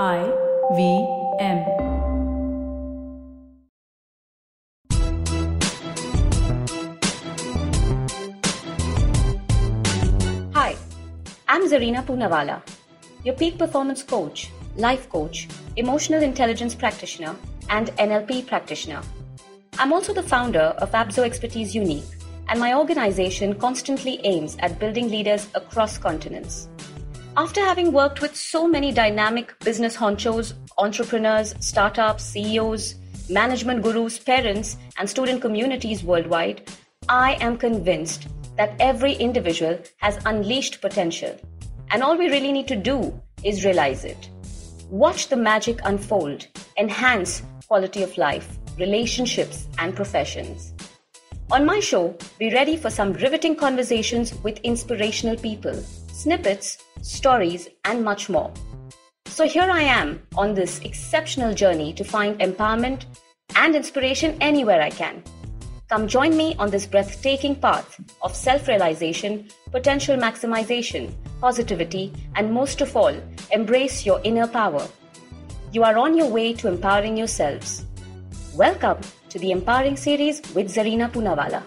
I V M. Hi, I'm Zarina Poonawalla, your peak performance coach, life coach, emotional intelligence practitioner, and NLP practitioner. I'm also the founder of Abzo Expertise Unique, and my organization constantly aims at building leaders across continents. After having worked with so many dynamic business honchos, entrepreneurs, startups, CEOs, management gurus, parents, and student communities worldwide, I am convinced that every individual has unleashed potential. And all we really need to do is realize it. Watch the magic unfold, enhance quality of life, relationships, and professions. On my show, be ready for some riveting conversations with inspirational people, snippets, stories, and much more. So here I am on this exceptional journey to find empowerment and inspiration anywhere I can. Come join me on this breathtaking path of self realization, potential maximization, positivity, and most of all, embrace your inner power. You are on your way to empowering yourselves. Welcome to the Empowering Series with Zarina Poonawalla.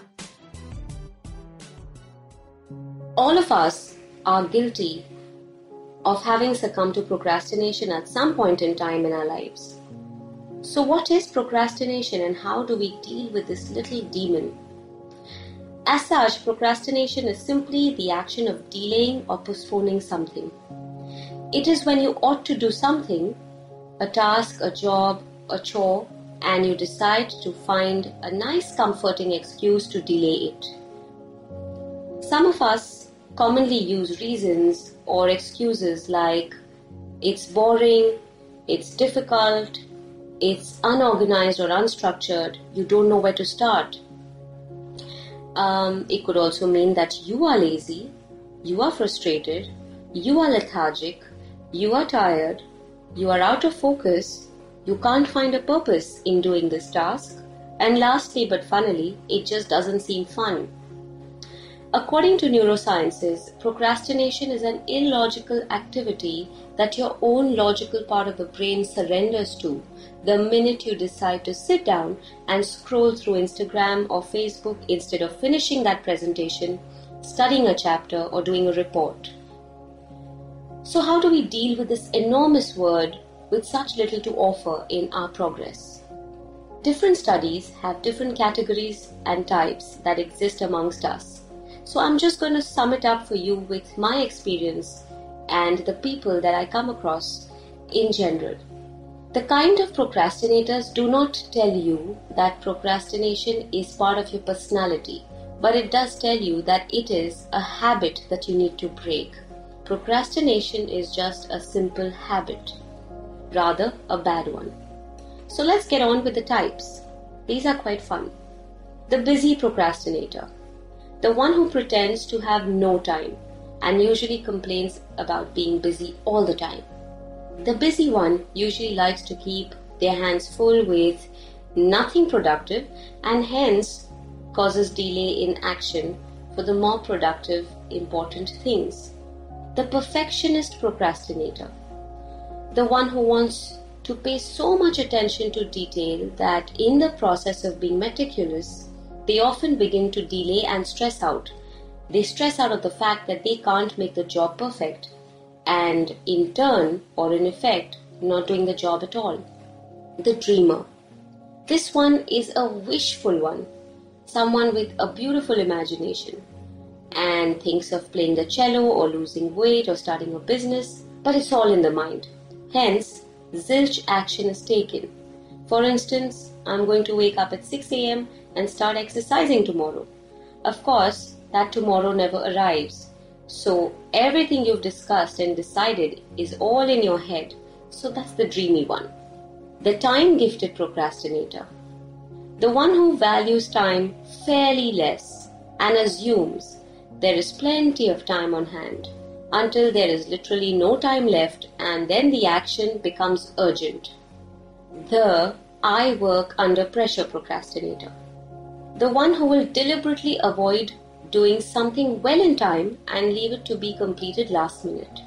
All of us are guilty of having succumbed to procrastination at some point in time in our lives. So, what is procrastination and how do we deal with this little demon? As such, procrastination is simply the action of delaying or postponing something. It is when you ought to do something, a task, a job, a chore, and you decide to find a nice, comforting excuse to delay it. Some of us commonly use reasons or excuses like it's boring, it's difficult, it's unorganized or unstructured, you don't know where to start. Um, it could also mean that you are lazy, you are frustrated, you are lethargic, you are tired, you are out of focus, you can't find a purpose in doing this task, and lastly but funnily, it just doesn't seem fun. According to neurosciences, procrastination is an illogical activity that your own logical part of the brain surrenders to the minute you decide to sit down and scroll through Instagram or Facebook instead of finishing that presentation, studying a chapter, or doing a report. So, how do we deal with this enormous word with such little to offer in our progress? Different studies have different categories and types that exist amongst us. So I'm just going to sum it up for you with my experience and the people that I come across in general. The kind of procrastinators do not tell you that procrastination is part of your personality, but it does tell you that it is a habit that you need to break. Procrastination is just a simple habit, rather, a bad one. So let's get on with the types. These are quite fun. The busy procrastinator the one who pretends to have no time and usually complains about being busy all the time. The busy one usually likes to keep their hands full with nothing productive and hence causes delay in action for the more productive, important things. The perfectionist procrastinator, the one who wants to pay so much attention to detail that in the process of being meticulous, they often begin to delay and stress out. They stress out of the fact that they can't make the job perfect, and in turn, or in effect, not doing the job at all. The dreamer. This one is a wishful one, someone with a beautiful imagination, and thinks of playing the cello or losing weight or starting a business, but it's all in the mind. Hence, zilch action is taken. For instance, I'm going to wake up at 6 a.m and start exercising tomorrow. Of course, that tomorrow never arrives. So, everything you've discussed and decided is all in your head. So, that's the dreamy one. The time gifted procrastinator. The one who values time fairly less and assumes there is plenty of time on hand until there is literally no time left and then the action becomes urgent. The I work under pressure procrastinator the one who will deliberately avoid doing something well in time and leave it to be completed last minute.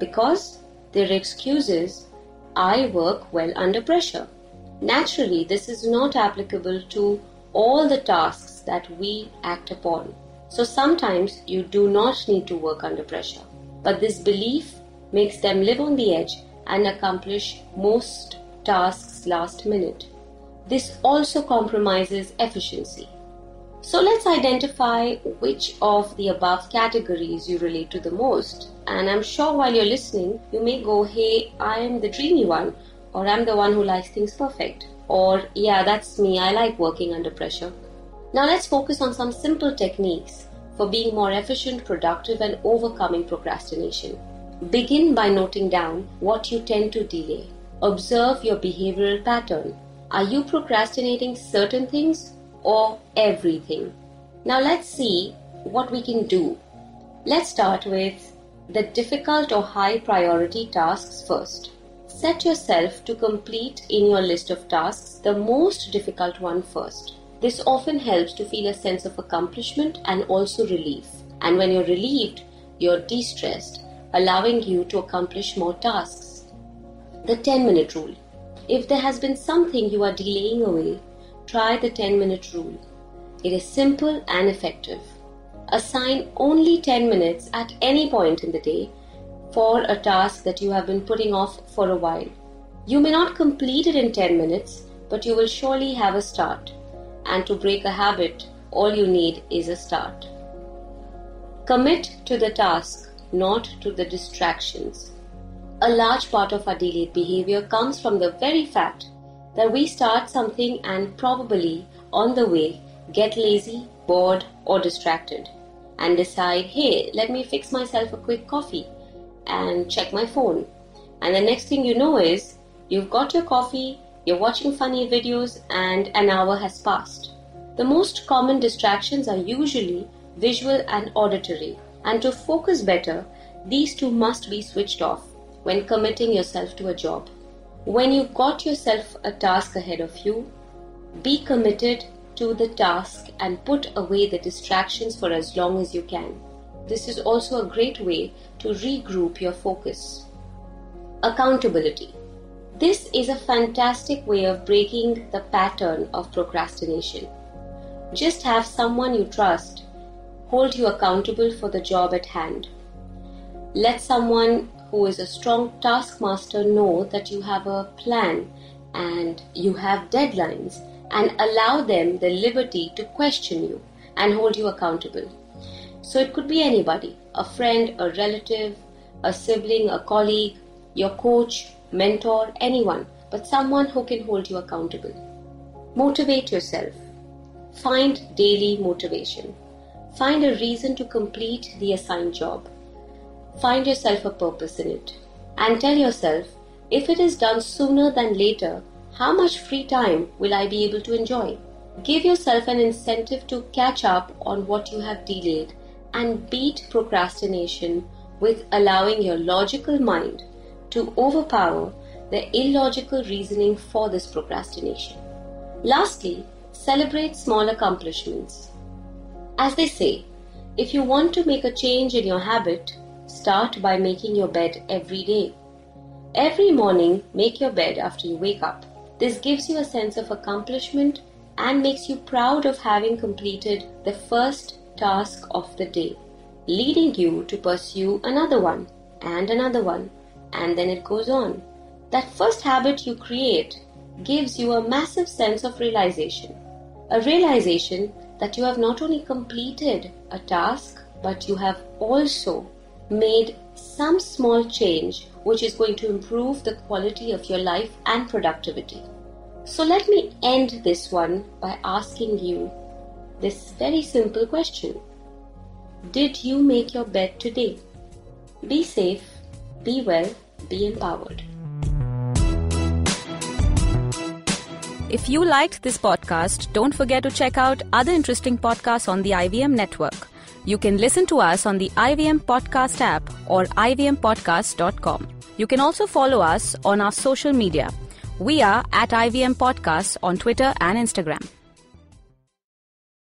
Because their excuse is I work well under pressure. Naturally, this is not applicable to all the tasks that we act upon. So sometimes you do not need to work under pressure. But this belief makes them live on the edge and accomplish most tasks last minute. This also compromises efficiency. So let's identify which of the above categories you relate to the most. And I'm sure while you're listening, you may go, hey, I am the dreamy one, or I'm the one who likes things perfect, or yeah, that's me, I like working under pressure. Now let's focus on some simple techniques for being more efficient, productive, and overcoming procrastination. Begin by noting down what you tend to delay. Observe your behavioral pattern. Are you procrastinating certain things or everything? Now let's see what we can do. Let's start with the difficult or high priority tasks first. Set yourself to complete in your list of tasks the most difficult one first. This often helps to feel a sense of accomplishment and also relief. And when you're relieved, you're de stressed, allowing you to accomplish more tasks. The 10 minute rule. If there has been something you are delaying away, try the 10 minute rule. It is simple and effective. Assign only 10 minutes at any point in the day for a task that you have been putting off for a while. You may not complete it in 10 minutes, but you will surely have a start and to break a habit, all you need is a start. Commit to the task, not to the distractions. A large part of our delayed behavior comes from the very fact that we start something and probably on the way get lazy, bored, or distracted and decide, hey, let me fix myself a quick coffee and check my phone. And the next thing you know is you've got your coffee, you're watching funny videos and an hour has passed. The most common distractions are usually visual and auditory, and to focus better, these two must be switched off when committing yourself to a job. When you've got yourself a task ahead of you, be committed to the task and put away the distractions for as long as you can. This is also a great way to regroup your focus. Accountability. This is a fantastic way of breaking the pattern of procrastination. Just have someone you trust hold you accountable for the job at hand. Let someone who is a strong taskmaster know that you have a plan and you have deadlines and allow them the liberty to question you and hold you accountable. So it could be anybody a friend, a relative, a sibling, a colleague, your coach, mentor, anyone, but someone who can hold you accountable. Motivate yourself. Find daily motivation. Find a reason to complete the assigned job. Find yourself a purpose in it. And tell yourself, if it is done sooner than later, how much free time will I be able to enjoy? Give yourself an incentive to catch up on what you have delayed and beat procrastination with allowing your logical mind to overpower the illogical reasoning for this procrastination. Lastly, celebrate small accomplishments. As they say, if you want to make a change in your habit, start by making your bed every day. Every morning, make your bed after you wake up. This gives you a sense of accomplishment and makes you proud of having completed the first task of the day, leading you to pursue another one and another one and then it goes on. That first habit you create gives you a massive sense of realization. A realization that you have not only completed a task, but you have also made some small change which is going to improve the quality of your life and productivity. So let me end this one by asking you this very simple question Did you make your bed today? Be safe be well, be empowered. If you liked this podcast, don't forget to check out other interesting podcasts on the IVM network. You can listen to us on the IVM Podcast app or ivmpodcast.com. You can also follow us on our social media. We are at IVM Podcasts on Twitter and Instagram.